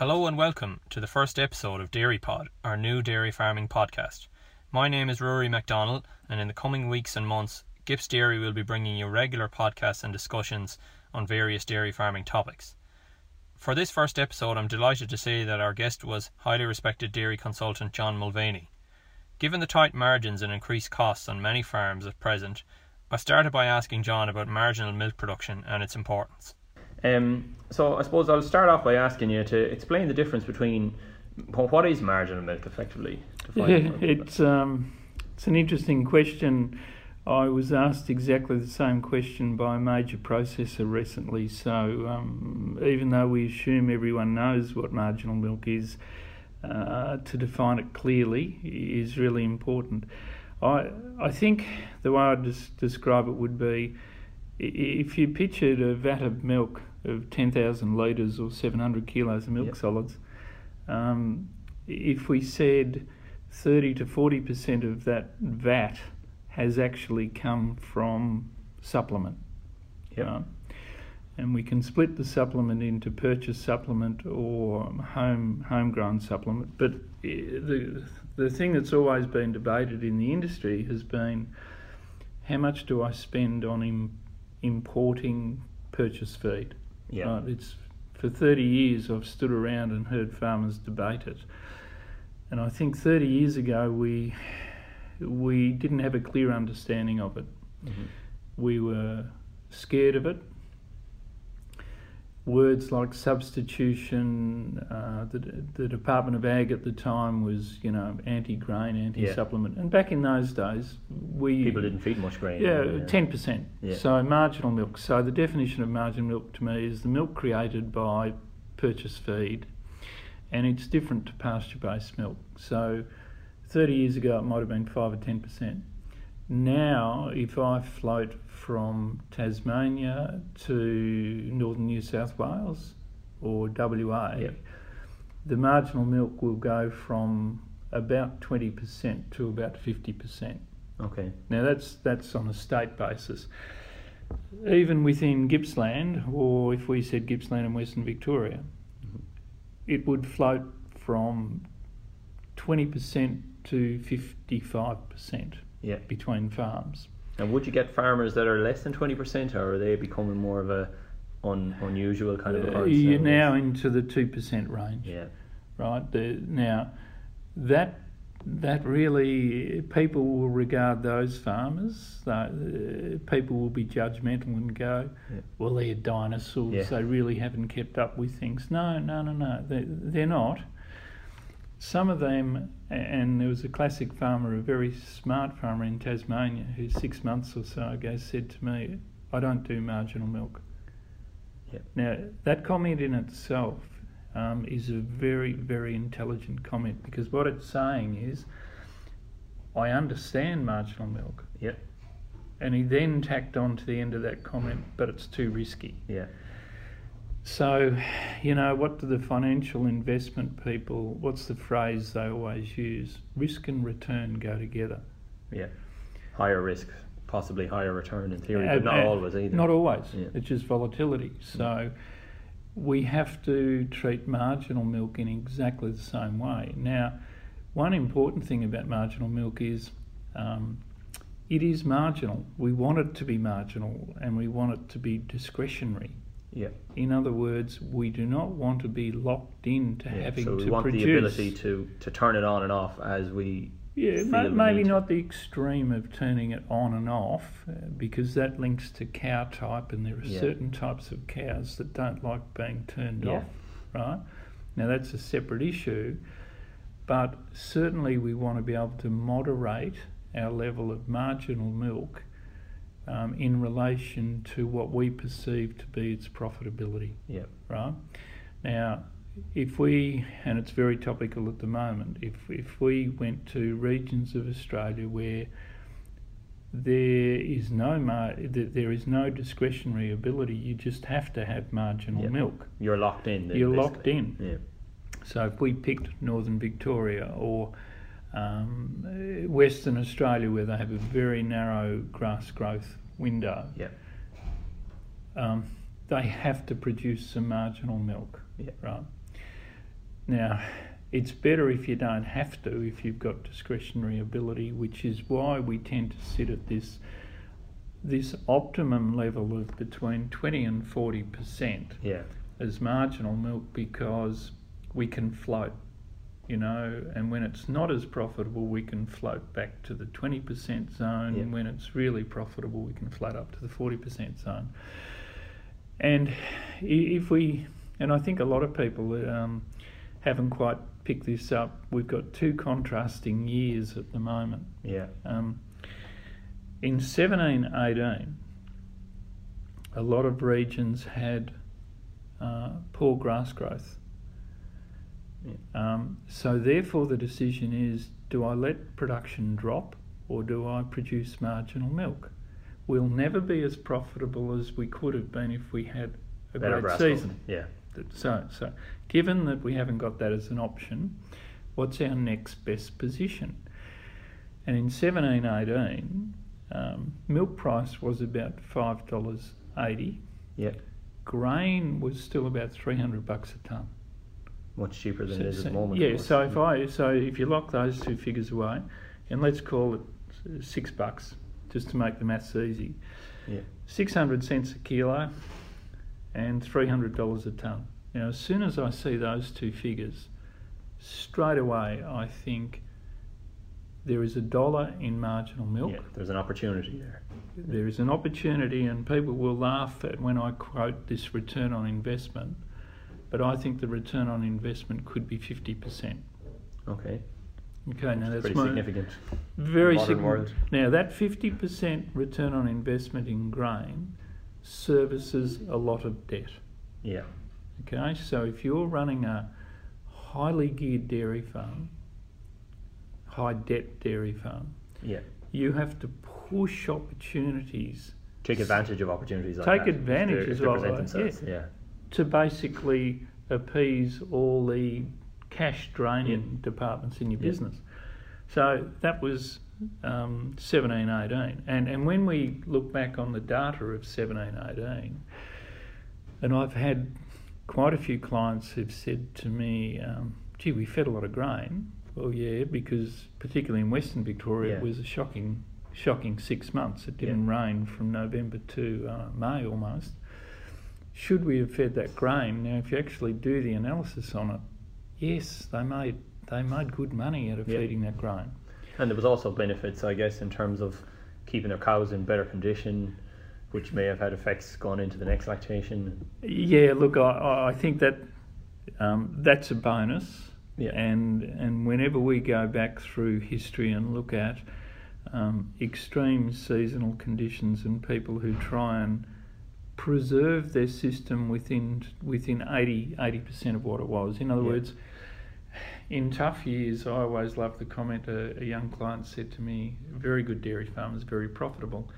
Hello and welcome to the first episode of Dairy Pod, our new dairy farming podcast. My name is Rory MacDonald, and in the coming weeks and months, GippsDairy will be bringing you regular podcasts and discussions on various dairy farming topics. For this first episode, I'm delighted to say that our guest was highly respected dairy consultant John Mulvany. Given the tight margins and increased costs on many farms at present, I started by asking John about marginal milk production and its importance. Um, so I suppose I'll start off by asking you to explain the difference between what is marginal milk effectively. Yeah, it's um, it's an interesting question. I was asked exactly the same question by a major processor recently. So um, even though we assume everyone knows what marginal milk is, uh, to define it clearly is really important. I I think the way I'd des- describe it would be if you pictured a vat of milk of 10,000 litres or 700 kilos of milk Yep. solids, um, if we said 30 to 40% of that vat has actually come from supplement. Yep. right? And we can split the supplement into purchase supplement or home homegrown supplement. But eh, the the thing that's always been debated in the industry has been how much do I spend on Im- importing purchase feed? Yeah. Right, it's for 30 years I've stood around and heard farmers debate it. And I think 30 years ago we we didn't have a clear understanding of it. Mhm. We were scared of it. Words like substitution, uh, the, the Department of Ag at the time was, you know, anti-grain, anti-supplement, and back in those days, we People didn't feed much grain. yeah, ten percent. Yeah. So marginal milk. So the definition of marginal milk to me is the milk created by purchase feed, and it's different to pasture-based milk. So thirty years ago, it might have been five or ten percent. Now, if I float from Tasmania to northern New South Wales or WA, Yeah. the marginal milk will go from about 20% to about 50%. Okay. Now that's that's on a state basis. Even within Gippsland, or if we said Gippsland and Western Victoria, Mhm. it would float from 20% to 55% Yeah. between farms. And would you get farmers that are less than twenty percent, or are they becoming more of a un, unusual kind of Uh, occurrence? you're now into the 2% range. Yeah. right? The, now, that that really people will regard those farmers. Uh, people will be judgmental and go, Yeah. "Well, they're dinosaurs. Yeah. They really haven't kept up with things." No, no, no, no. They, they're not. Some of them, and there was a classic farmer, a very smart farmer in Tasmania, who six months or so ago said to me, "I don't do marginal milk." Yep. Now, that comment in itself um, is a very, very intelligent comment because what it's saying is, I understand marginal milk. Yeah. And he then tacked on to the end of that comment, but it's too risky. Yeah. So, you know, what do the financial investment people, what's the phrase they always use? Risk and return go together. Yeah. Higher risk, possibly higher return in theory, but not and always either. Not always. Yeah. It's just volatility. So we have to treat marginal milk in exactly the same way. Now, one important thing about marginal milk is um, it is marginal. We want it to be marginal and we want it to be discretionary. Yeah. In other words, we do not want to be locked into yeah. having so we to want produce. the ability to, to turn it on and off as we Yeah, ma- maybe not the extreme of turning it on and off, uh, because that links to cow type, and there are Yeah. certain types of cows that don't like being turned Yeah. off, right? Now that's a separate issue, but certainly we want to be able to moderate our level of marginal milk um, in relation to what we perceive to be its profitability Yeah. right? Now, if we, and it's very topical at the moment, if, if we went to regions of Australia where there is no mar- there is no discretionary ability, you just have to have marginal Yeah. milk. You're locked in. then, You're basically. locked in. Yeah. So if we picked Northern Victoria or um, Western Australia, where they have a very narrow grass growth window, Yeah. um, they have to produce some marginal milk, Yeah. right? Now, it's better if you don't have to, if you've got discretionary ability, which is why we tend to sit at this this optimum level of between 20 and 40 percent Yeah. as marginal milk because we can float, you know, and when it's not as profitable, we can float back to the 20% zone. Yeah. When it's really profitable, we can float up to the 40% zone. And if we, and I think a lot of people um, haven't quite picked this up, we've got two contrasting years at the moment. Yeah. Um, in 1718, a lot of regions had uh, poor grass growth. Um, so, therefore, the decision is do I let production drop or do I produce marginal milk? We'll never be as profitable as we could have been if we had a Better great brass season. Yeah. So, so given that we haven't got that as an option, what's our next best position? And in 1718, um, milk price was about five dollars eighty. Yeah. Grain was still about three hundred bucks a ton. Much cheaper than So- it is at the moment. Yeah. So if I so if you lock those two figures away, and let's call it six bucks, just to make the maths easy. Yeah. Six hundred cents a kilo, and three hundred dollars a ton. Now, as soon as I see those two figures, straight away I think there is a dollar in marginal milk. Yeah. There's an opportunity there. There is an opportunity, and people will laugh at when I quote this return on investment, but I think the return on investment could be fifty percent. Okay. Okay, now that's Pretty my- significant. very significant. Now that fifty percent return on investment in grain services a lot of debt. Yeah. Okay, so if you're running a highly geared dairy farm, high debt dairy farm, Yeah. you have to push opportunities Take advantage of opportunities like Take that. if advantage if as they well, present uh, themselves. Yeah. To basically appease all the cash draining departments in your Yeah. business. So that was um, 1718. And, and when we look back on the data of 1718, and I've had quite a few clients who've said to me, um, gee, we fed a lot of grain. Well, yeah, because particularly in Western Victoria, Yeah. it was a shocking, shocking six months. It didn't rain from November to uh, May almost. Should we have fed that grain? Now, if you actually do the analysis on it, yes, they made they made good money out of Yeah. feeding that grain. And there was also benefits, I guess, in terms of keeping their cows in better condition, which may have had effects going into the next lactation. Yeah, look, I- I, I think that um, that's a bonus. Yeah. And and whenever we go back through history and look at um, extreme seasonal conditions and people who try and preserve their system within within 80 percent of what it was. In other Yeah. words, in tough years, I always love the comment a, a young client said to me, "Very good dairy farmers, very profitable,"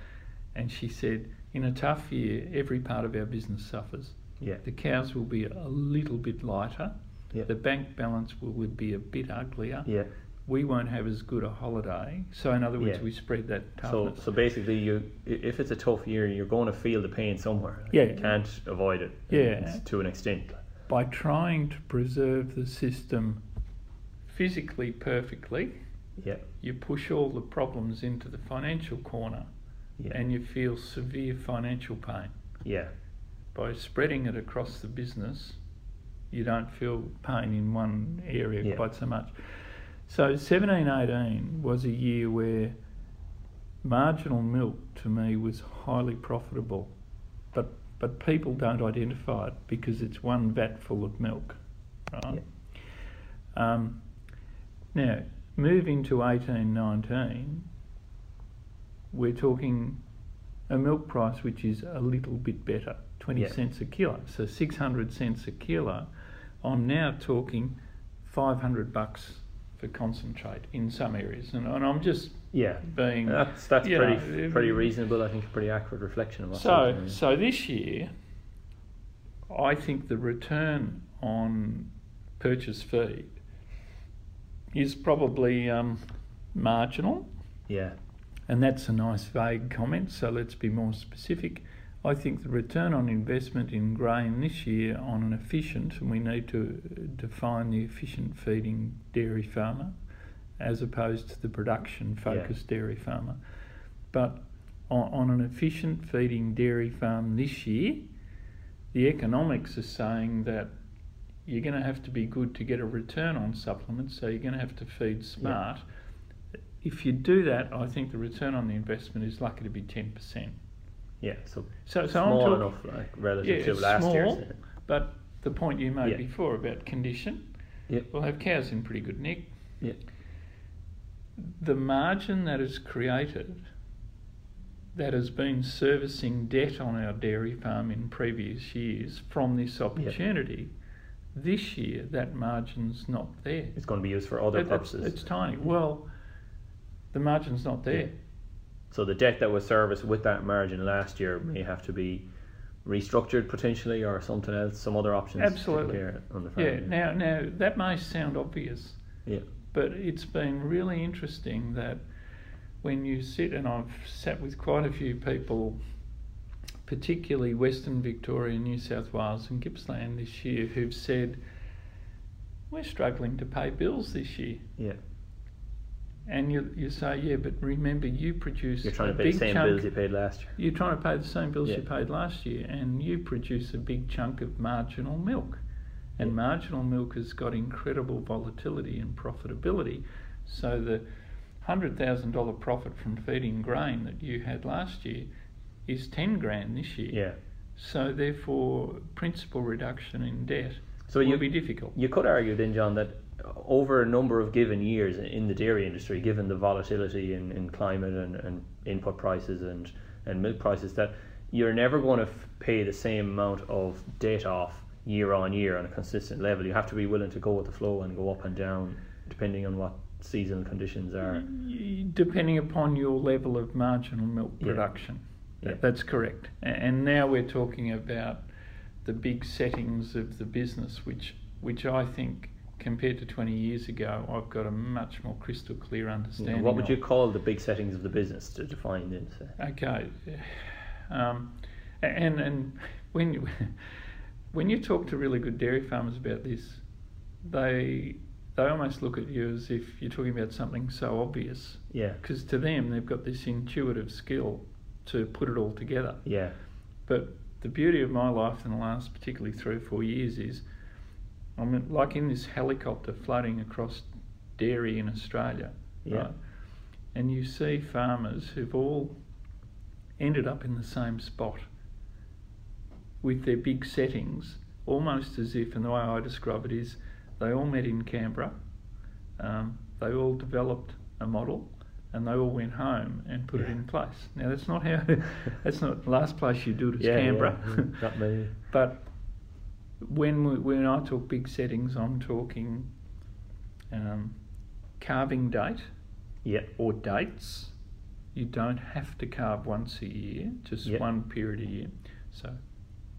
and she said, "In a tough year, every part of our business suffers." Yeah. The cows will be a little bit lighter. Yeah. The bank balance will, will be a bit uglier. Yeah. We won't have as good a holiday. So, in other words, Yeah. we spread that So, toughness. so basically, you if it's a tough year, you're going to feel the pain somewhere. Yeah. You can't avoid it. Yeah. To an extent. By trying to preserve the system physically perfectly, Yeah. you push all the problems into the financial corner Yeah. and you feel severe financial pain. yeah. By spreading it across the business, you don't feel pain in one area Yeah. quite so much. So 1718 was a year where marginal milk to me was highly profitable, but but people don't identify it because it's one vat full of milk, right? Um, now moving to 1819, we're talking a milk price which is a little bit better, 20 Yeah. cents a kilo, so 600 cents a kilo. I'm now talking 500 bucks for concentrate in some areas, and, and I'm just Yeah. being That's that's pretty know, pretty um, reasonable. I think a pretty accurate reflection of what's So, so this year, I think the return on purchase feed is probably um, marginal, Yeah. and that's a nice vague comment. So let's be more specific. I think the return on investment in grain this year on an efficient, and we need to uh, define the efficient feeding dairy farmer as opposed to the production focused yeah. dairy farmer. But on, on, an efficient feeding dairy farm this year, the economics are saying that you're going to have to be good to get a return on supplements, so you're going to have to feed smart. Yeah. If you do that, I think the return on the investment is likely to be 10%. Yeah, so, so, so small talk, enough like, relative yeah, to last small, year's. But the point you made yeah. before about condition, yeah. we'll have cows in pretty good nick. Yeah. The margin that is created that has been servicing debt on our dairy farm in previous years from this opportunity this year, that margin's not there. It's going to be used for other purposes. It's, tiny. Well, the margin's not there. So the debt that was serviced with that margin last year may have to be restructured potentially, or something else, some other options. Absolutely. On the farm, yeah. yeah. Now, now that may sound obvious. Yeah. But it's been really interesting that when you sit, and I've sat with quite a few people particularly Western Victoria, New South Wales, and Gippsland this year, who've said, We're struggling to pay bills this year. Yeah. And you, you say, Yeah, but remember, you produce. You're trying to pay the same chunk, bills you paid last year. You're trying to pay the same bills yeah. you paid last year, and you produce a big chunk of marginal milk. And yeah. marginal milk has got incredible volatility and profitability. So the $100,000 profit from feeding grain that you had last year is 10 grand this year. Yeah. So therefore, principal reduction in debt so will you, be difficult. You could argue then, John, that over a number of given years in the dairy industry, given the volatility in, in climate and, and input prices and, and milk prices, that you're never going to f- pay the same amount of debt off year on year on a consistent level. You have to be willing to go with the flow and go up and down depending on what seasonal conditions are. Depending upon your level of marginal milk production. Yeah. Yeah. That's correct. And now we're talking about the big settings of the business, which which I think compared to 20 years ago, I've got a much more crystal clear understanding. Yeah, what would you call the big settings of the business to define this? Okay, um, and and when you, when you talk to really good dairy farmers about this, they they almost look at you as if you're talking about something so obvious. Yeah. Because to them, they've got this intuitive skill to put it all together. Yeah. But the beauty of my life in the last particularly three or four years is I'm like in this helicopter floating across dairy in Australia. Yeah. Right? And you see farmers who've all ended up in the same spot with their big settings, almost as if, and the way I describe it is, they all met in Canberra, um, they all developed a model, and they all went home and put yeah. it in place. Now that's not how. that's not the last place you do it. it is yeah, Canberra. Yeah, not me. but when we, when I talk big settings, I'm talking um, calving date. Yeah. Or dates. You don't have to calve once a year, just one period a year. So,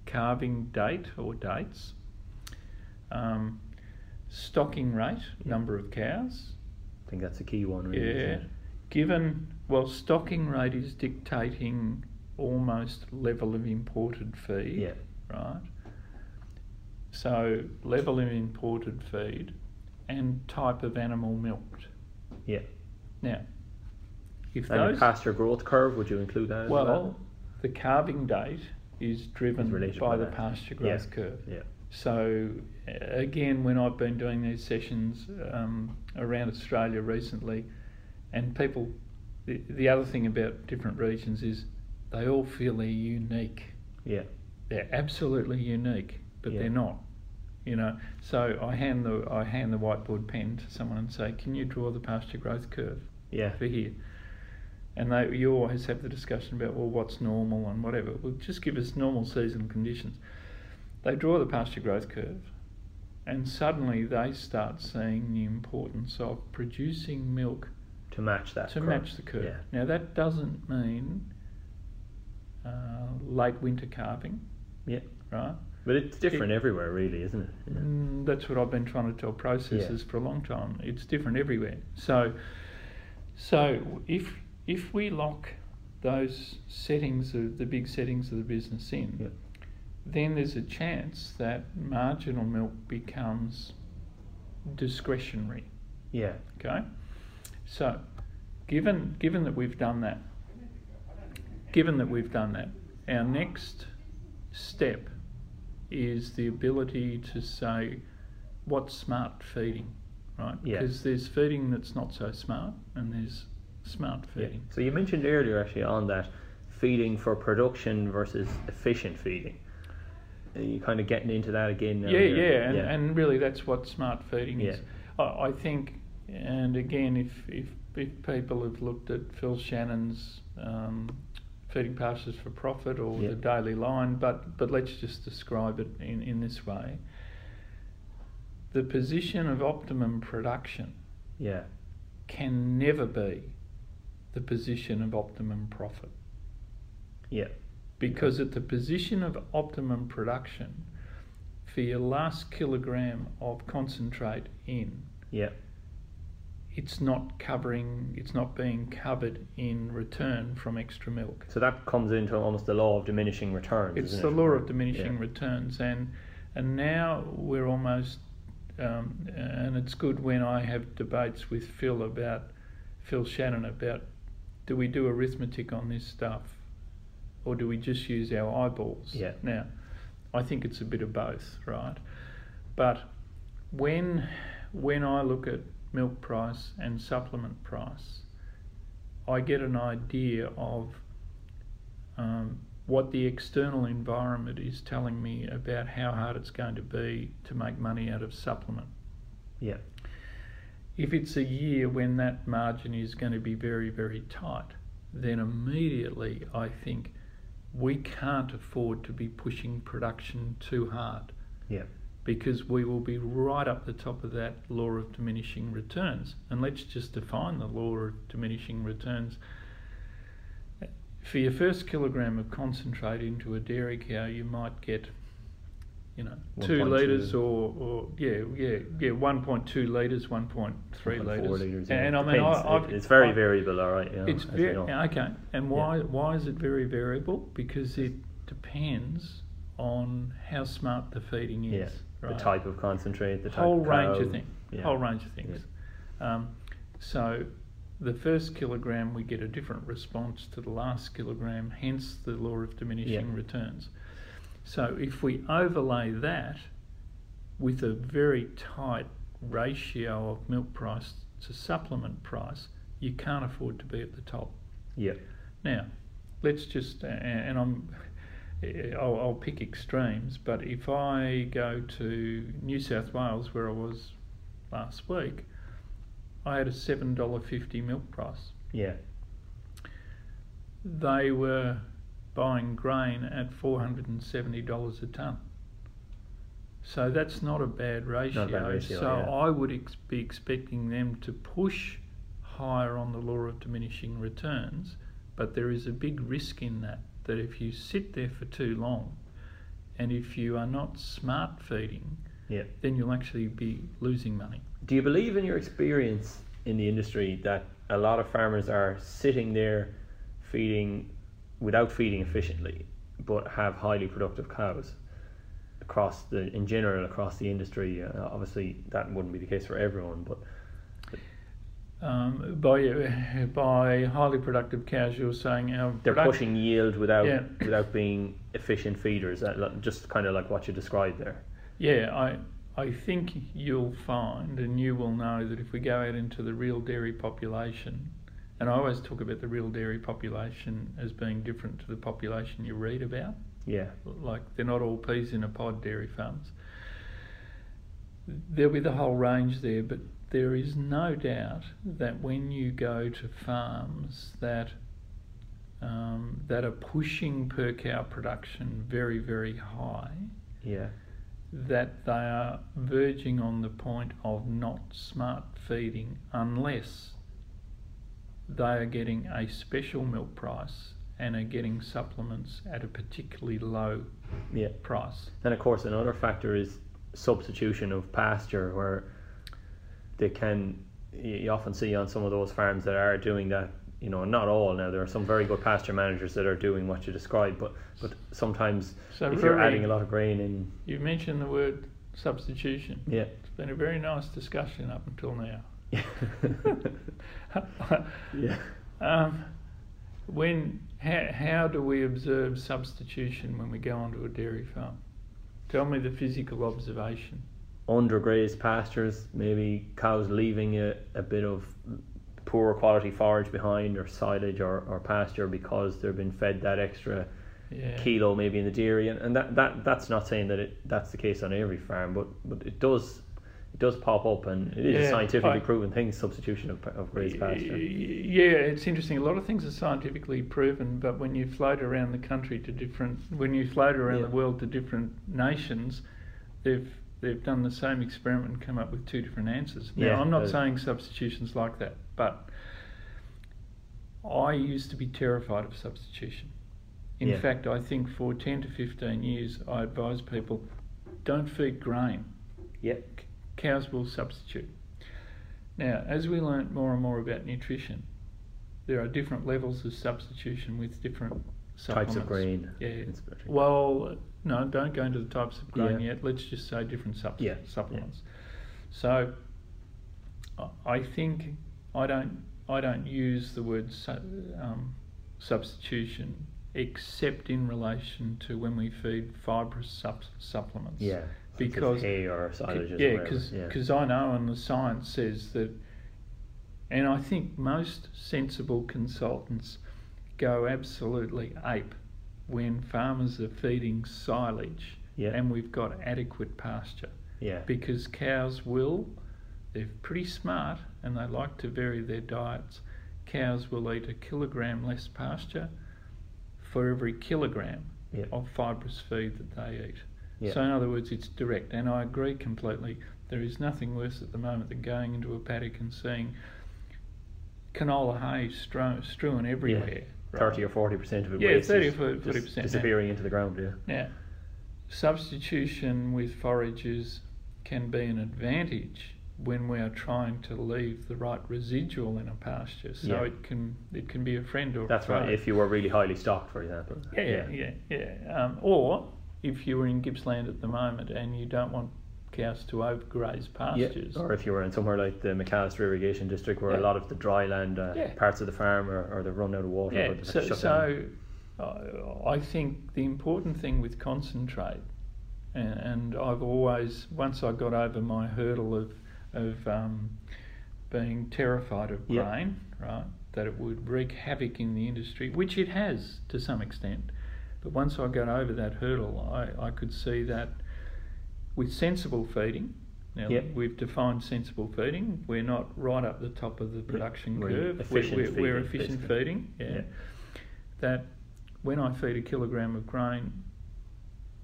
calving date or dates. Um, stocking rate, number of cows. I think that's a key one, really. Yeah given, well, stocking rate is dictating almost level of imported feed, yeah. right? So level of imported feed and type of animal milked. Yeah. Now, if and those pasture growth curve, would you include that? Well, well? the calving date is driven by the that. pasture growth yeah. curve. Yeah. So again, when I've been doing these sessions um, around Australia recently, and people, the, the other thing about different regions is they all feel they're unique. Yeah. They're absolutely unique, but yeah. they're not. You know, so I hand the I hand the whiteboard pen to someone and say, "Can you draw the pasture growth curve?" Yeah. For here, and they you always have the discussion about well, what's normal and whatever. Well, just give us normal seasonal conditions. They draw the pasture growth curve, and suddenly they start seeing the importance of producing milk to match that to curve. match the curve. Yeah. Now that doesn't mean uh, late winter calving. Yeah. Right. But it's different it, everywhere, really, isn't it? Yeah. Mm, that's what I've been trying to tell processors yeah. for a long time. It's different everywhere. So, so if if we lock those settings of the big settings of the business in, Yeah. then there's a chance that marginal milk becomes discretionary. Yeah. Okay, so given given that we've done that, given that we've done that, our next step is the ability to say what's smart feeding, right? Yeah. Because there's feeding that's not so smart, and there's smart Yeah. feeding. So you mentioned earlier actually on that feeding for production versus efficient feeding. Are you kind of getting into that again? Yeah, here? yeah, and, and really that's what smart feeding is. Yeah. I, I think, and again, if, if if people have looked at Phil Shannon's um, feeding pastures for profit or Yeah. the Daily Line, but but let's just describe it in, in this way. The position of optimum production yeah, can never be the position of optimum profit. yeah, Because at the position of optimum production, for your last kilogram of concentrate in, yeah, it's not covering, it's not being covered in return from extra milk. So that comes into almost the law of diminishing returns. It's the it? law of diminishing Yeah. returns, and and now we're almost, um, and it's good when I have debates with Phil about Phil Shannon about do we do arithmetic on this stuff, or do we just use our eyeballs? Yeah. Now, I think it's a bit of both, right? But when when I look at milk price and supplement price, I get an idea of um, what the external environment is telling me about how hard it's going to be to make money out of supplement. Yeah, If it's a year when that margin is going to be very, very tight, then immediately I think we can't afford to be pushing production too hard. Yeah, because we will be right up the top of that law of diminishing returns. And let's just define the law of diminishing returns. For your first kilogram of concentrate into a dairy cow, you might get, you know, two 1.2. litres or, or yeah, yeah, yeah, one point two litres, one point three 1.4 litres. litres, yeah. And I mean, I, I've, it's very I- variable, all right. Yeah, it's very okay. And Yeah. why why is it very variable? Because it depends on how smart the feeding is. Yeah, right? the type of concentrate, the type whole of range of things. Yeah. Whole range of things. Um, so the first kilogram we get a different response to the last kilogram, hence the law of diminishing Yeah. returns. So if we overlay that with a very tight ratio of milk price to supplement price, you can't afford to be at the top. Yeah, Now, let's just, and I'm, I'll, I'll pick extremes, but if I go to New South Wales where I was last week, I had a $7.50 milk price. yeah, They were buying grain at $470 a tonne. So that's not a bad ratio. A bad ratio, so yeah. I would ex- be expecting them to push higher on the law of diminishing returns, but there is a big risk in that. That if you sit there for too long, and if you are not smart feeding, yeah. then you'll actually be losing money. Do you believe in your experience in the industry that a lot of farmers are sitting there feeding without feeding efficiently, but have highly productive cows across the in general across the industry? Uh, obviously, that wouldn't be the case for everyone, but Um, by by highly productive cows, you're saying our they're product- pushing yield without Yeah. without being efficient feeders. That, just kind of like what you described there. Yeah, I I think you'll find, and you will know that if we go out into the real dairy population, and I always talk about the real dairy population as being different to the population you read about. Yeah, Like they're not all peas in a pod dairy farms. There'll be the whole range there, but there is no doubt that when you go to farms that um, that are pushing per cow production very very high, yeah, that they are verging on the point of not smart feeding unless they are getting a special milk price and are getting supplements at a particularly low yeah. price. And of course, another factor is substitution of pasture, where they can. You often see on some of those farms that are doing that. you know, not all. Now there are some very good pasture managers that are doing what you described, but but sometimes So if you're adding a lot of grain in, you mentioned the word substitution. yeah, It's been a very nice discussion up until now. yeah, um, when how, how do we observe substitution when we go onto a dairy farm? Tell me the physical observation. Undergrazed pastures, maybe cows leaving a, a bit of poor quality forage behind or silage or, or pasture because they've been fed that extra Yeah. kilo maybe in the dairy and, and that, that that's not saying that it that's the case on every farm but but it does it does pop up and it is a scientifically I- proven thing substitution of, of grazed pasture Yeah, it's interesting. A lot of things are scientifically proven, but when you float around the country to different, when you float around Yeah. the world to different nations, they've they've done the same experiment and come up with two different answers. Now, Yeah, I'm not uh, saying substitutions like that, but I used to be terrified of substitution. In Yeah. fact, I think for 10 to 15 years, I advise people don't feed grain yeah cows will substitute. Now, as we learnt more and more about nutrition, there are different levels of substitution with different. Types of grain Yeah. Well, no, don't go into the types of grain Yeah. yet. Let's just say different sup- Yeah, supplements. So, I- think I don't I don't use the word su- um, substitution except in relation to when we feed fibrous sup- supplements yeah because- hay or silage yeah, whatever. because yeah I know and the science says that, and I think most sensible consultants go absolutely ape when farmers are feeding silage Yeah. and we've got adequate pasture yeah because cows will, they're pretty smart and they like to vary their diets. Cows will eat a kilogram less pasture for every kilogram yeah of fibrous feed that they eat. yeah So, in other words, it's direct, and I agree completely. There is nothing worse at the moment than going into a paddock and seeing canola hay strewn, strewn everywhere. right? Thirty or forty percent of it Yeah, 30 or 40 just percent, yeah. disappearing into the ground yeah Now, substitution with forages can be an advantage when we are trying to leave the right residual in a pasture. So Yeah. it can it can be a friend or that's right if you were really highly stocked for example Yeah, yeah, yeah. yeah. Um, or if you were in Gippsland at the moment and you don't want cows to overgraze Yeah, pastures. or if you were in somewhere like the Macalister Irrigation District, where Yeah. a lot of the dry land uh, Yeah. parts of the farm are, they've run out of water, yeah, so, so uh, I think the important thing with concentrate, and, and I've always, once I got over my hurdle of, of um, being terrified of Yeah. grain, right, that it would wreak havoc in the industry, which it has to some extent. But once I got over that hurdle, I, I could see that with sensible feeding, now Yeah. we've defined sensible feeding, we're not right up the top of the production we're curve, efficient we're, we're, we're feeding, efficient basically. feeding, yeah. That when I feed a kilogram of grain,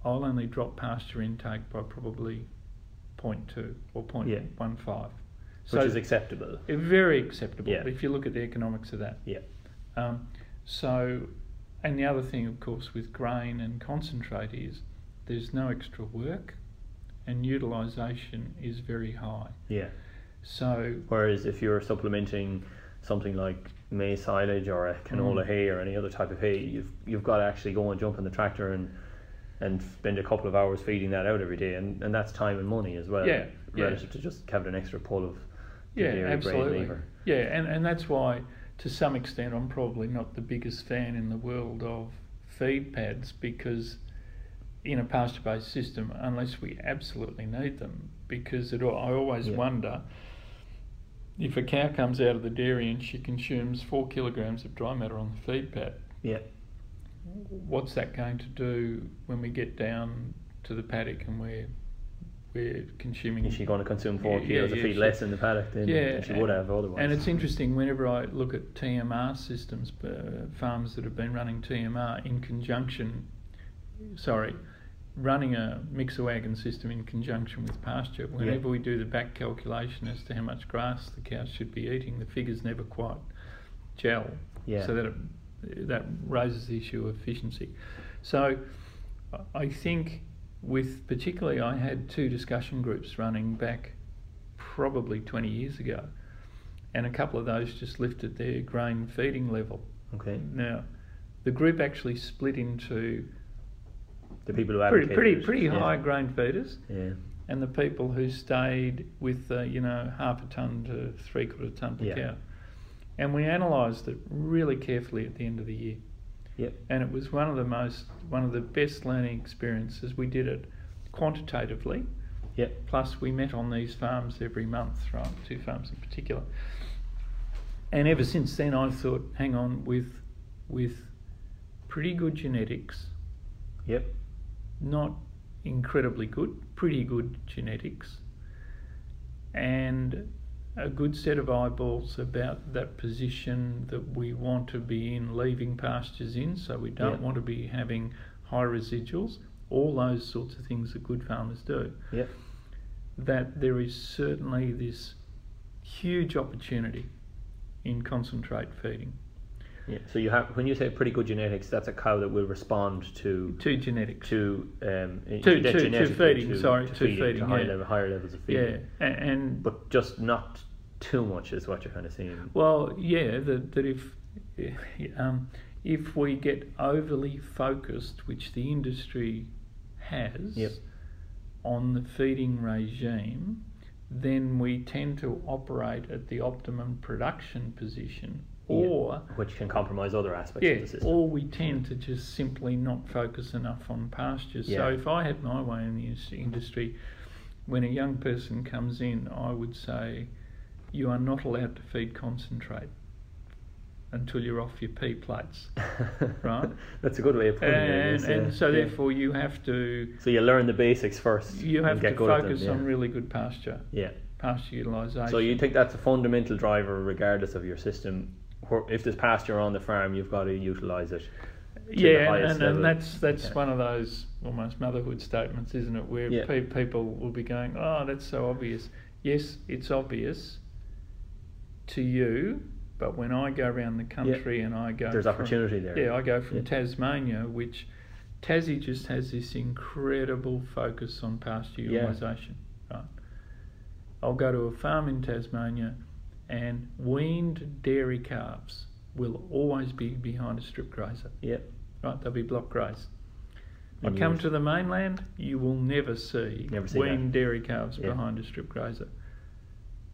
I'll only drop pasture intake by probably 0.2 or 0.15. which is acceptable. Very acceptable if you look at the economics of that. Yeah. Um, so, and the other thing, of course, with grain and concentrate is there's no extra work, and utilisation is very high. Yeah. So, Whereas if you're supplementing something like maize silage or a canola Mm. hay or any other type of hay, you've you've got to actually go and jump in the tractor and and spend a couple of hours feeding that out every day, and, and that's time and money as well. Yeah, yeah. Relative to just having an extra pull of yeah, absolutely. lever. Yeah, and, and that's why, to some extent, I'm probably not the biggest fan in the world of feed pads because in a pasture based system, unless we absolutely need them, because it, I always Yeah. wonder if a cow comes out of the dairy and she consumes four kilograms of dry matter on the feed pad, Yeah. what's that going to do when we get down to the paddock and we're we're consuming Is she going to consume four Yeah, kilos yeah, of feed she- less in the paddock than, Yeah, she would have otherwise? And it's interesting whenever I look at TMR systems, uh, farms that have been running TMR in conjunction, sorry, running a mixer wagon system in conjunction with pasture. Whenever we do the back calculation as to how much grass the cows should be eating, the figures never quite gel. Yeah. So that it, that raises the issue of efficiency. So I- I think with particularly I had two discussion groups running back probably 20 years ago and a couple of those just lifted their grain feeding level. Okay. Now, the group actually split into The people who pretty advocated pretty, it. pretty yeah. high grain feeders, Yeah. and the people who stayed with uh, you know half a ton to three quarter ton per Yeah. cow. And we analysed it really carefully at the end of the year. Yep. And it was one of the most one of the best learning experiences. We did it quantitatively. Yep. Plus, we met on these farms every month, right? Two farms in particular. And ever since then, I thought, hang on, with with pretty good genetics, Yep. Not incredibly good, pretty good genetics, and a good set of eyeballs about that position that we want to be in, leaving pastures in, so we don't Yeah. want to be having high residuals, all those sorts of things that good farmers do. Yep. That there is certainly this huge opportunity in concentrate feeding Yeah. So you have when you say pretty good genetics, that's a cow that will respond to to genetics. to um To- to- to genetically feeding, sorry, to feeding, feeding, high yeah. level, higher levels of yeah, feeding. and, and But just not too much is what you're kind of saying. Well, yeah, that, that if um, if we get overly focused, which the industry has, Yep. on the feeding regime, then we tend to operate at the optimum production position, Yeah. or Which can compromise other aspects yeah, of the system. or we tend to just simply not focus enough on pastures. Yeah. So if I had my way in the industry, when a young person comes in, I would say, you are not allowed to feed concentrate until you're off your P plates, right? That's a good way of putting it. And, and yeah. so Yeah. therefore you have to So you learn the basics first. you have to at them, focus yeah. on really good pasture, Yeah. pasture utilisation. So you think that's a fundamental driver, regardless of your system. If there's pasture on the farm, you've got to utilise it. to yeah, and, and, that's that's Yeah. one of those almost motherhood statements, isn't it? Where Yeah. pe- people will be going, "Oh, that's so obvious." Yes, it's obvious to you, but when I go around the country and I go, There's from- opportunity there. Yeah, I go from Yeah. Tasmania, which Tassie just has this incredible focus on pasture Yeah. utilisation. Right. I'll go to a farm in Tasmania, and weaned dairy calves will always be behind a strip grazer Yep. right? They'll be block grazed. I come to the mainland, you will never see Never see weaned dairy calves behind a strip grazer.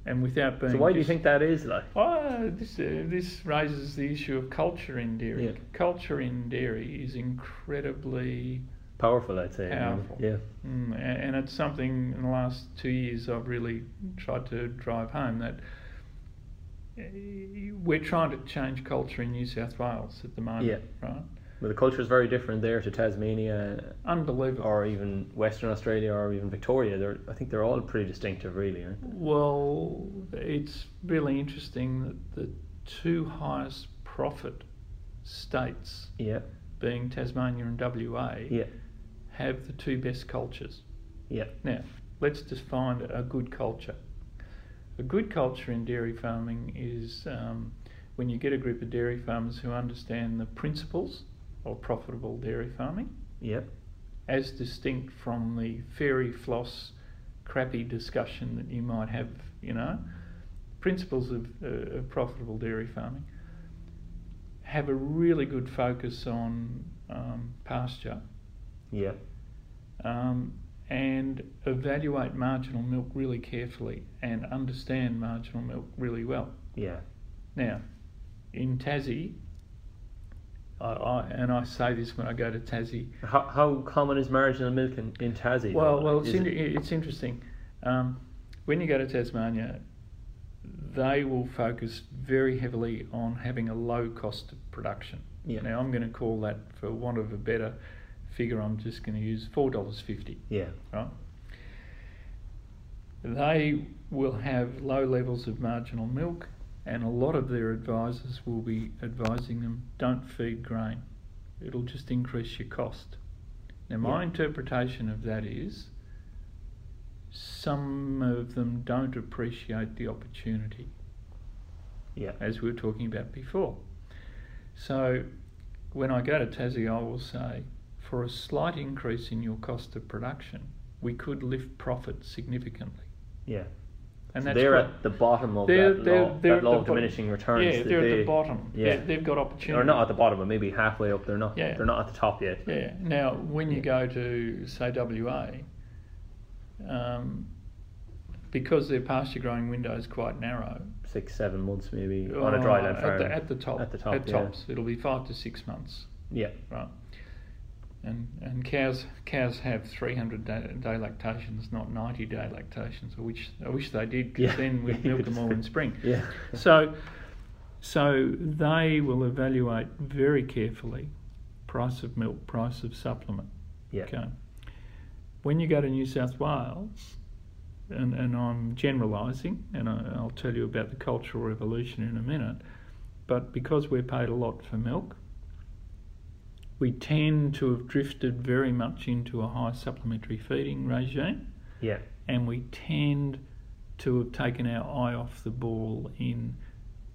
And without being So why do you think that is though? Oh, this uh, this raises the issue of culture in dairy. Culture in dairy is incredibly, Powerful, I'd say. Powerful. Yeah. mm, and it's something in the last two years I've really tried to drive home that we're trying to change culture in New South Wales at the moment, Yeah. right? But the culture is very different there to Tasmania, Unbelievable. or even Western Australia, or even Victoria. They're, I think they're all pretty distinctive, really, aren't they? Well, it's really interesting that the two highest profit states, Yeah. being Tasmania and WA, Yeah. have the two best cultures. Yeah. Now, let's define a good culture. A good culture in dairy farming is um, when you get a group of dairy farmers who understand the principles of profitable dairy farming, Yeah. as distinct from the fairy floss crappy discussion that you might have, you know, principles of, uh, of profitable dairy farming have a really good focus on um, pasture Yeah. um, and evaluate marginal milk really carefully and understand marginal milk really well. Yeah. Now, in Tassie, I, I, and I say this when I go to Tassie, How, how common is marginal milk in, in Tassie? Well, well, it's, in, it- it's interesting. Um, when you go to Tasmania, they will focus very heavily on having a low cost of production. Yeah. Now, I'm going to call that, for want of a better figure, I'm just going to use four dollars fifty. yeah. Right? They will have low levels of marginal milk, and a lot of their advisors will be advising them don't feed grain. It'll just increase your cost. Now, my Yeah. interpretation of that is some of them don't appreciate the opportunity, Yeah. as we were talking about before. So, when I go to Tassie, I will say, for a slight increase in your cost of production, we could lift profit significantly. Yeah. and So that's they're at the bottom of they're- that they're- law, they're that law the of diminishing returns. Yeah, they're they, at the bottom. Yeah. They, they've got opportunity. They're not at the bottom, but maybe halfway up. They're not. Yeah. They're not at the top yet. Yeah. Now, when you go to say WA, um, because their pasture growing window is quite narrow, Six, seven months maybe on a dry land uh, farm. At the, at the top. At the top, At yeah. tops, it'll be five to six months, yeah. right? And and cows cows have 300 day, day lactations, not 90 day lactations. I wish I wish they did, because Yeah. then we'd milk them all in spring. Yeah. So, so they will evaluate very carefully price of milk, price of supplement. Yeah. Okay. When you go to New South Wales, and, and I'm generalising, and I, I'll tell you about the Cultural Revolution in a minute, but because we're paid a lot for milk, we tend to have drifted very much into a high supplementary feeding regime, Yeah. and we tend to have taken our eye off the ball in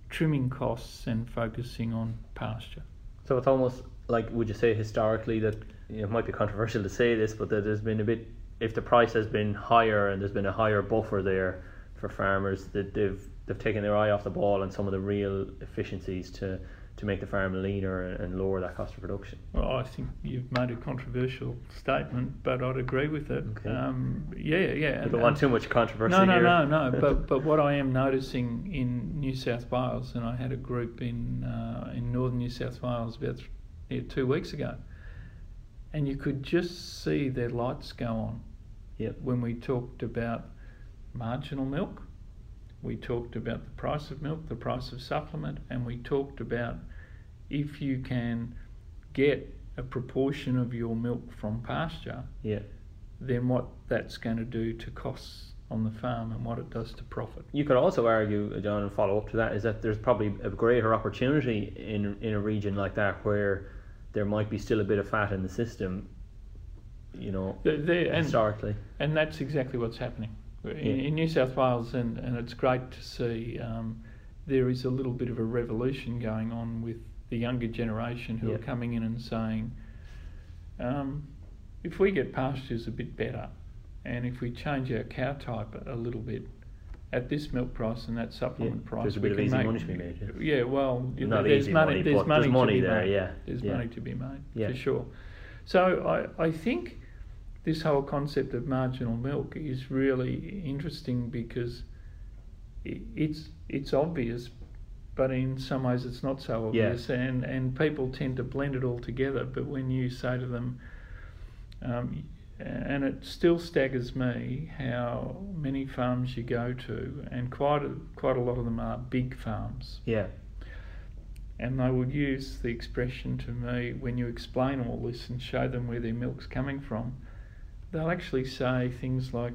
trimming costs and focusing on pasture. So it's almost like, would you say historically that you know, it might be controversial to say this, but that there's been a bit, if the price has been higher and there's been a higher buffer there for farmers, that they've they've taken their eye off the ball and some of the real efficiencies to to make the farm leaner and, and lower that cost of production. Well, I think you've made a controversial statement, but I'd agree with it. Okay. Um, yeah, yeah. And- don't want too much controversy No, no, here. no, no. But but what I am noticing in New South Wales, and I had a group in uh, in northern New South Wales about th- yeah, two weeks ago, and you could just see their lights go on Yep. when we talked about marginal milk. We talked about the price of milk, the price of supplement, and we talked about if you can get a proportion of your milk from pasture, Yeah. then what that's going to do to costs on the farm and what it does to profit. You could also argue, John, and follow up to that, is that there's probably a greater opportunity in in a region like that where there might be still a bit of fat in the system. You know, There- there- and, historically. and that's exactly what's happening in, Yeah. in New South Wales, and, and it's great to see um, there is a little bit of a revolution going on with the younger generation who are coming in and saying, um, if we get pastures a bit better, and if we change our cow type a little bit, at this milk price and that supplement Yeah, price, there's a we bit of can easy make, money to be made, Yeah, well, you know, there's money, money, there's money there's to money be there, made. yeah, There's yeah. money to be made for sure. So I, I think this whole concept of marginal milk is really interesting because i- it's it's obvious, but in some ways it's not so Yeah. obvious, and and people tend to blend it all together. But when you say to them, um, and it still staggers me how many farms you go to, and quite a, quite a lot of them are big farms Yeah. and they would use the expression to me when you explain all this and show them where their milk's coming from. They'll actually say things like,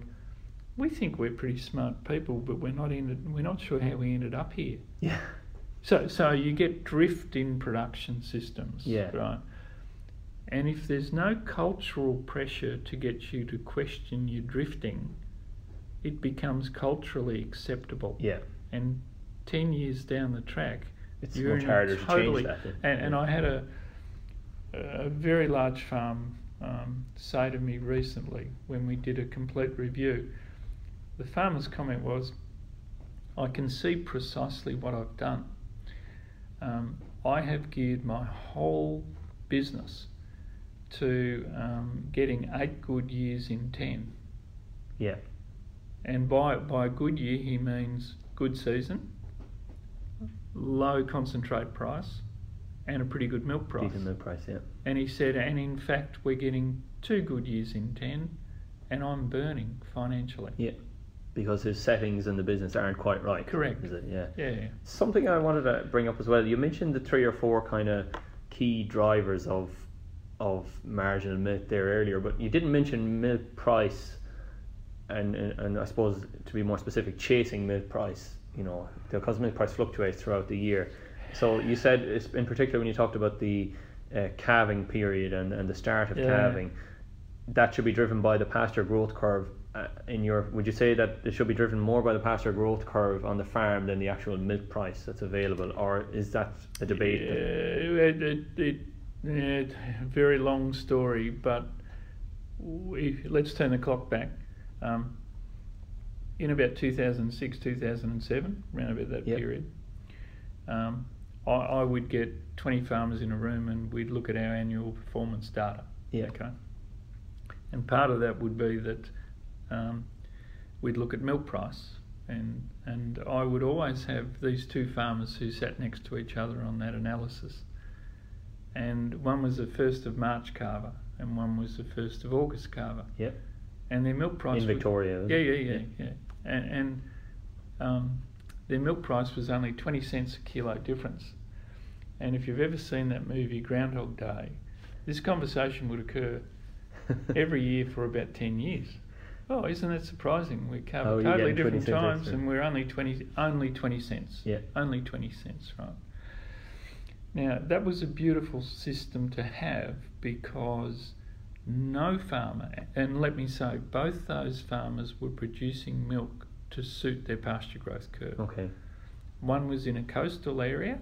"We think we're pretty smart people, but we're not ended, we're not sure how we ended up here." Yeah. So, so you get drift in production systems, Yeah. right? And if there's no cultural pressure to get you to question your drifting, it becomes culturally acceptable. Yeah. And ten years down the track, It's you're much harder to totally, change that. And, and I had a a very large farm um, say to me recently when we did a complete review. The farmer's comment was, "I can see precisely what I've done. Um, I have geared my whole business to um, getting eight good years in ten." Yeah. And by by a good year, he means good season, low concentrate price, and a pretty good milk price. Decent milk price, yeah. And he said, and in fact, we're getting two good years in 10, and I'm burning financially. Yeah. Because his settings in the business aren't quite right. Correct. Is it? Yeah. Yeah. Something I wanted to bring up as well. You mentioned the three or four kind of key drivers of of margin and milk there earlier, but you didn't mention milk price, and and, and I suppose to be more specific, chasing milk price. You know, because milk price fluctuates throughout the year. So you said, in particular, when you talked about the uh, calving period and, and the start of Yeah. calving, that should be driven by the pasture growth curve. Uh, in your, would you say that it should be driven more by the pasture growth curve on the farm than the actual milk price that's available, or is that a debate? That- it, it, it, yeah, it- very long story, but we, let's turn the clock back. Um, in about 2006, 2007, around about that Yep. period, um, I, I would get 20 farmers in a room and we'd look at our annual performance data. Yeah. Okay. And part of that would be that um, we'd look at milk price, and and I would always have these two farmers who sat next to each other on that analysis. And one was the first of March calver, and one was the first of August calver, Yep. and their milk price In would- Victoria. yeah, yeah, yeah, yeah. And, and um, their milk price was only 20 cents a kilo difference. And if you've ever seen that movie Groundhog Day, this conversation would occur every year for about 10 years. Oh, isn't that surprising? We cover Oh, totally different times extra. and we're only 20, only 20 cents. Yeah. Only 20 cents, right? Now, that was a beautiful system to have because no farmer, and let me say, both those farmers were producing milk to suit their pasture growth curve. Okay. One was in a coastal area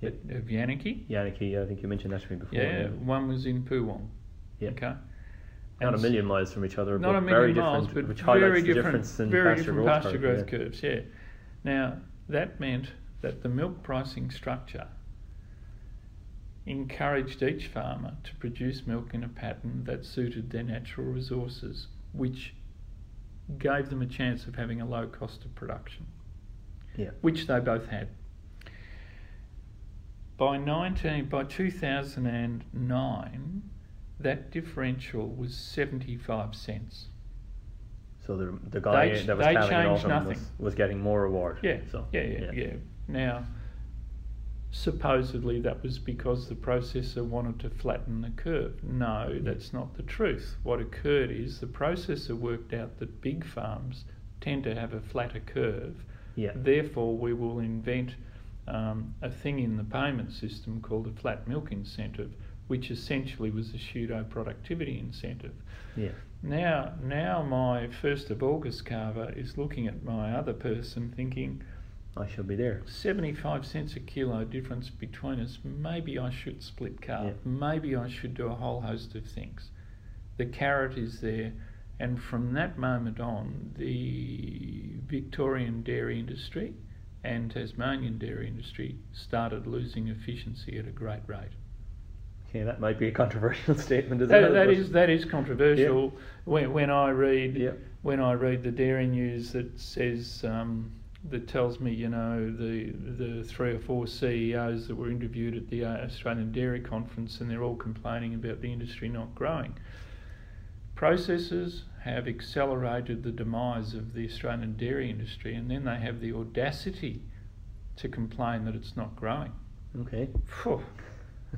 Yep. of Yanakie. Yanakie, I think you mentioned that to me before. Yeah, one was in Poowong. Yeah. Okay. Not a million miles from each other, not but a very miles, different, but which very highlights the different, difference in very pasture different growth pasture growth yeah. curves. Yeah. Now that meant that the milk pricing structure encouraged each farmer to produce milk in a pattern that suited their natural resources, which gave them a chance of having a low cost of production, Yeah. which they both had. By nineteen by two thousand and nine, that differential was seventy five cents. So the the guy They that was they telling it changed him nothing. was, was getting more reward. Yeah, So yeah, yeah, yeah, Now, supposedly that was because the processor wanted to flatten the curve. No, that's not the truth. What occurred is the processor worked out that big farms tend to have a flatter curve. Yeah. Therefore, we will invent um, a thing in the payment system called a flat milk incentive, which essentially was a pseudo productivity incentive. Yeah. Now, now my first of August calver is looking at my other person, thinking, I shall be there. 75 cents a kilo difference between us. Maybe I should split calve. Yeah. Maybe I should do a whole host of things. The carrot is there, and from that moment on, the Victorian dairy industry and Tasmanian dairy industry started losing efficiency at a great rate. Okay, that might be a controversial statement as That, well. that is that is controversial. When, when I read Yeah. when I read the dairy news that says um, that tells me you know the the three or four CEOs that were interviewed at the uh, Australian Dairy Conference and they're all complaining about the industry not growing. Processes have accelerated the demise of the Australian dairy industry, and then they have the audacity to complain that it's not growing. Okay. Phew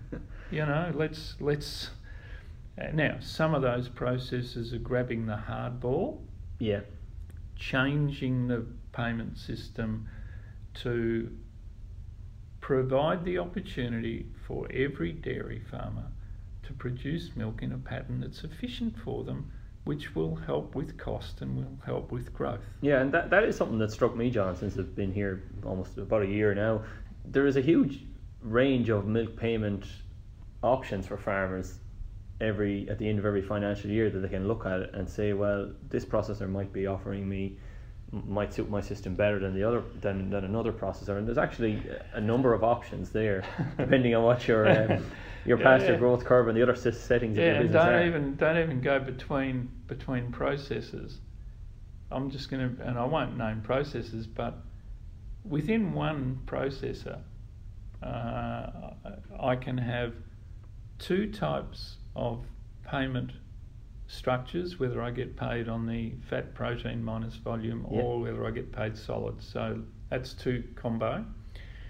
you know let's let's uh, now some of those processes are grabbing the hard ball Yeah. changing the payment system to provide the opportunity for every dairy farmer to produce milk in a pattern that's efficient for them which will help with cost and will help with growth Yeah, and that, that is something that struck me, John, since I've been here almost about a year now. There is a huge range of milk payment options for farmers every at the end of every financial year that they can look at it and say, well, this processor might be offering me might suit my system better than the other than, than another processor and there's actually a number of options there depending on what your um, your Yeah, pasture yeah. growth curve and the other settings of Yeah, your business don't are. even don't even go between between processes. I'm just going to, and I won't name processes, but within one processor, uh, I can have two types of payment structures, whether I get paid on the fat protein minus volume Yeah. or whether I get paid solid. So that's two combo.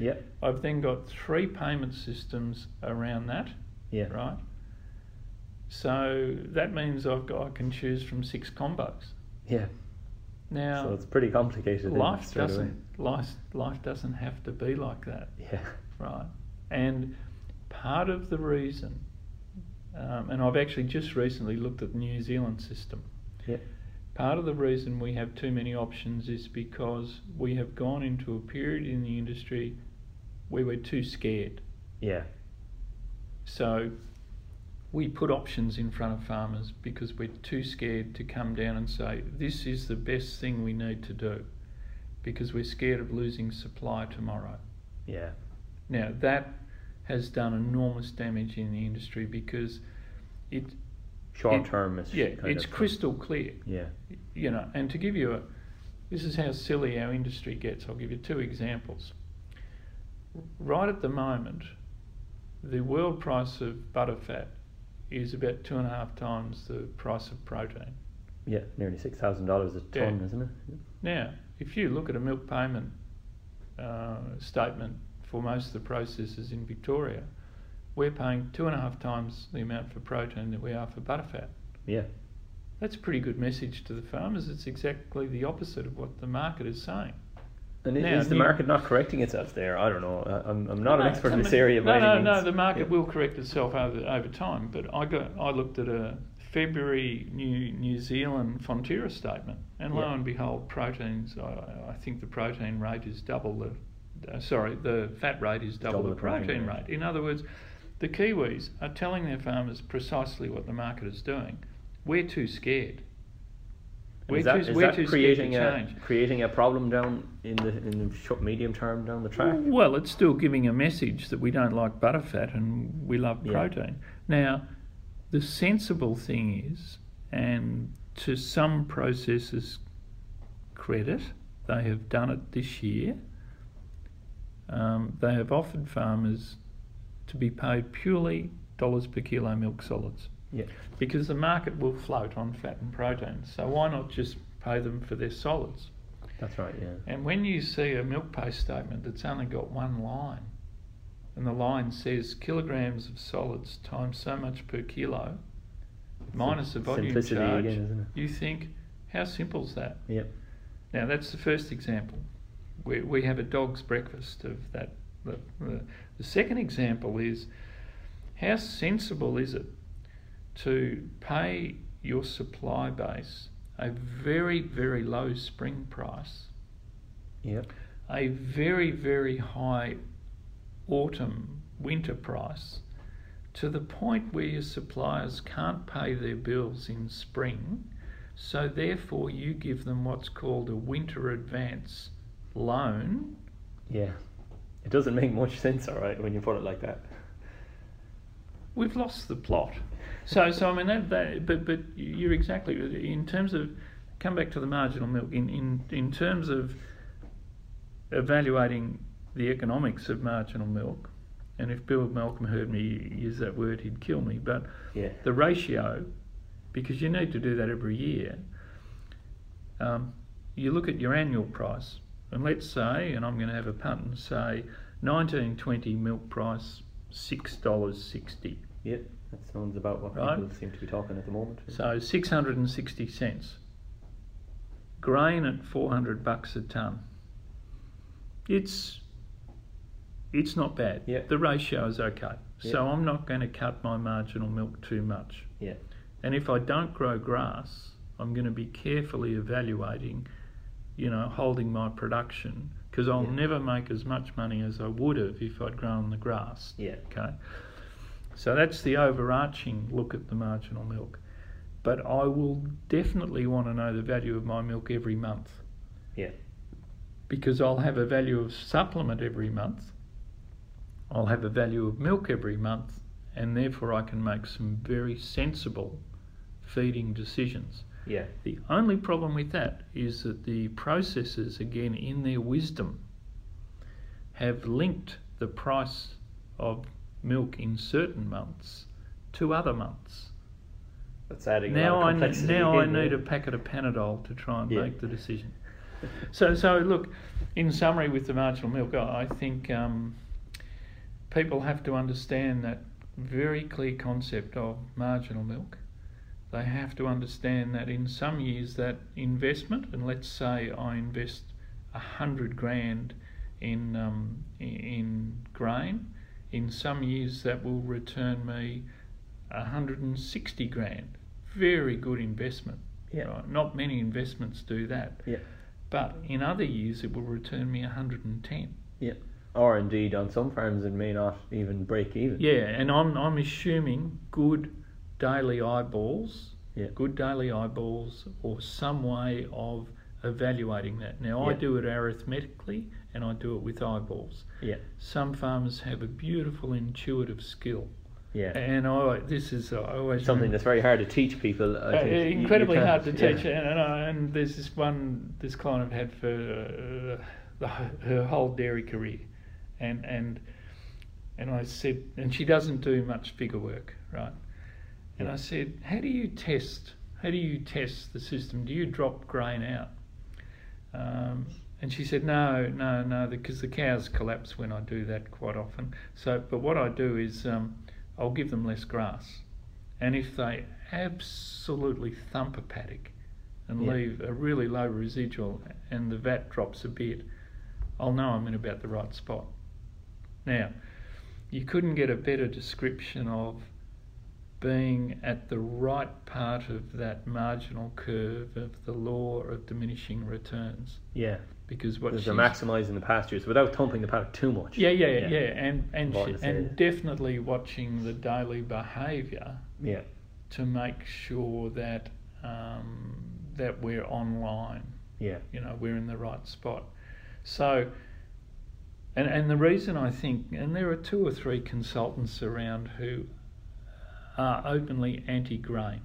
yeah I've then got three payment systems around that yeah right? So that means I've got I can choose from six combos. yeah Now so it's pretty complicated life doesn't life life doesn't have to be like that, yeah right? And part of the reason, um, and I've actually just recently looked at the New Zealand system. yeah Part of the reason we have too many options is because we have gone into a period in the industry where we're too scared. yeah So we put options in front of farmers because we're too scared to come down and say this is the best thing we need to do because we're scared of losing supply tomorrow. Yeah. Now that has done enormous damage in the industry because it Short term is yeah it's crystal clear Yeah. you know and to give you a this is how silly our industry gets I'll give you two examples right at the moment the world price of butterfat is about two and a half times the price of protein Yeah, nearly six thousand dollars a Yeah. ton, isn't it? Now, if you look at a milk payment uh, statement for most of the processors in Victoria, we're paying two and a half times the amount for protein that we are for butterfat. Yeah. That's a pretty good message to the farmers. It's exactly the opposite of what the market is saying. And Now, is the market not correcting itself there? I don't know. I'm, I'm not an expert I in this area No, no, no. The market Yeah. will correct itself over over time. But I got I looked at a February New New Zealand Fonterra statement, and lo and behold, proteins. I, I think the protein rate is double the. Uh, sorry, the fat rate is double, Double the protein rate. rate. In other words, the Kiwis are telling their farmers precisely what the market is doing. We're too scared. We're is that, too, is that creating a creating a problem down in the in the short medium term down the track? Well, it's still giving a message that we don't like butterfat and we love Yeah. protein. Now, the sensible thing is, and to some processors' credit, they have done it this year. Um, they have offered farmers to be paid purely dollars per kilo milk solids Yeah. because the market will float on fat and protein. So why not just pay them for their solids? That's right. Yeah. And when you see a milk paste statement that's only got one line, and the line says kilograms of solids times so much per kilo, minus the volume Simplicity charge, again, isn't it? you think, how simple is that? Yeah. Now that's the first example. We, we have a dog's breakfast of that. The, the, uh, the second example is how sensible is it to pay your supply base a very, very low spring price, Yeah. a very, very high autumn, winter price, to the point where your suppliers can't pay their bills in spring, so therefore you give them what's called a winter advance loan. Yeah. It doesn't make much sense, all right, when you put it like that. We've lost the plot. So, so I mean that, that but but you're exactly in terms of come back to the marginal milk in in in terms of evaluating the economics of marginal milk. And if Bill Malcolm heard me use that word, he'd kill me. But Yeah. the ratio, because you need to do that every year, um, you look at your annual price, and let's say, and I'm going to have a punt and say, 1920 milk price, $6.60. Yeah. That sounds about what Right. people seem to be talking at the moment. So 660 cents. Grain at 400 bucks a ton. It's it's not bad. Yeah. The ratio is okay. Yeah. So I'm not going to cut my marginal milk too much. Yeah. And if I don't grow grass, I'm going to be carefully evaluating, you know, holding my production because I'll Yeah. never make as much money as I would have if I'd grown the grass. Yeah. Okay. So that's the overarching look at the marginal milk. But I will definitely want to know the value of my milk every month Yeah. because I'll have a value of supplement every month. I'll have a value of milk every month, and therefore I can make some very sensible feeding decisions. Yeah. The only problem with that is that the processors, again, in their wisdom, have linked the price of milk in certain months to other months. That's adding Now I of ne- complexity. now I need a packet of Panadol to try and Yeah. make the decision. So so look, in summary, with the marginal milk, I I think um, people have to understand that very clear concept of marginal milk. They have to understand that in some years that investment, and let's say I invest a hundred grand in um, in grain, in some years that will return me a hundred and sixty grand. Very good investment. Yeah. Right? Not many investments do that. Yeah. But in other years, it will return me 110. Yeah. or indeed on some farms it may not even break even. Yeah, and I'm I'm assuming good daily eyeballs, Yeah. good daily eyeballs, or some way of evaluating that. Now I do it arithmetically, and I do it with eyeballs. Yeah. Some farmers have a beautiful intuitive skill, Yeah. and I this is I always Something remember- that's very hard to teach people. Uh. You- you incredibly hard to yeah. teach, and, and, I- and there's this one this client I've had for uh, the, her whole dairy career, and and and I said, and she doesn't do much figure work, right? And I said, how do you test? How do you test the system? Do you drop grain out? Um, and she said, no, no, no, because the cows collapse when I do that quite often. So, but what I do is um, I'll give them less grass. And if they absolutely thump a paddock and Yeah. leave a really low residual and the vat drops a bit, I'll know I'm in about the right spot. Now, you couldn't get a better description of being at the right part of that marginal curve of the law of diminishing returns. Yeah. Because what she's maximising the pastures without thumping the paddock too much. yeah, yeah, yeah, Yeah. and and she, and definitely watching the daily behaviour Yeah. to make sure that um, that we're online. Yeah. You know, we're in the right spot. So, and and the reason I think, and there are two or three consultants around who are openly anti-grain,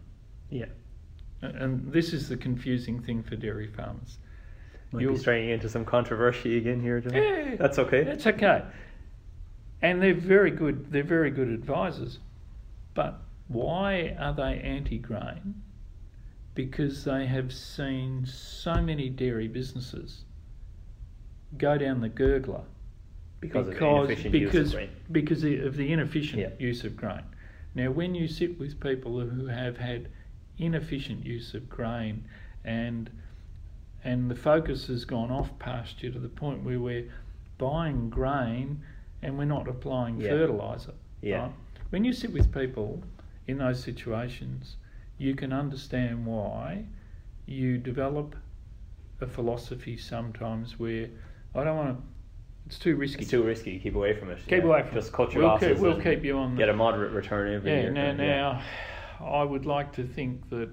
Yeah. and- this is the confusing thing for dairy farmers. Might You're, be straying into some controversy again here, John. Yeah, That's okay. That's okay. And they're very good. They're very good advisors. But why are they anti-grain? Because they have seen so many dairy businesses go down the gurgler because, because of the inefficient because use of grain. because of the inefficient Yeah. use of grain. Now, when you sit with people who have had inefficient use of grain, and and the focus has gone off pasture to the point where we're buying grain and we're not applying Yeah. fertilizer. Yeah. right? When you sit with people in those situations, you can understand why you develop a philosophy sometimes where I don't want to. It's too risky. It's too risky. Keep away from it. Keep yeah. away from Just it. cut your we'll losses. Keep, we'll keep you on. Get a moderate return every yeah. year. Now, of, yeah. now, I would like to think that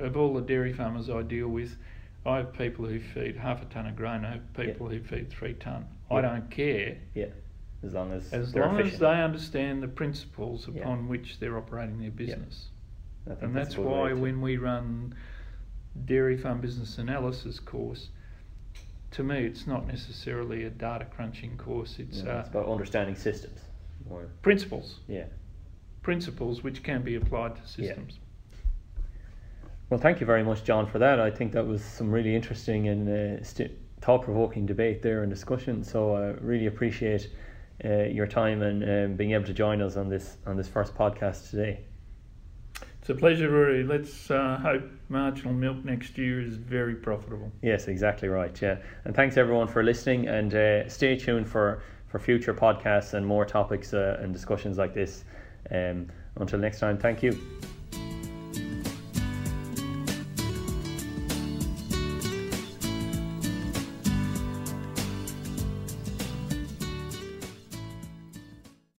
of all the dairy farmers I deal with, I have people who feed half a ton of grain. I have people who feed three ton. I don't care Yeah. As long as as long as they understand the principles Yeah. upon which they're operating their business. And that's, good why when we run dairy farm business analysis course, to me it's not necessarily a data crunching course. It's, Yeah, uh, it's about understanding systems. More. principles, Yeah. principles which can be applied to Yeah. systems. Well, thank you very much, John, for that. I think that was some really interesting and uh, st- thought-provoking debate there and discussion. So I really appreciate uh, your time and um, being able to join us on this on this first podcast today. It's a pleasure, Rory. Let's uh, hope marginal milk next year is very profitable. Yes, exactly right. Yeah, and thanks everyone for listening, and uh, stay tuned for for future podcasts and more topics uh, and discussions like this. Um, until next time, thank you.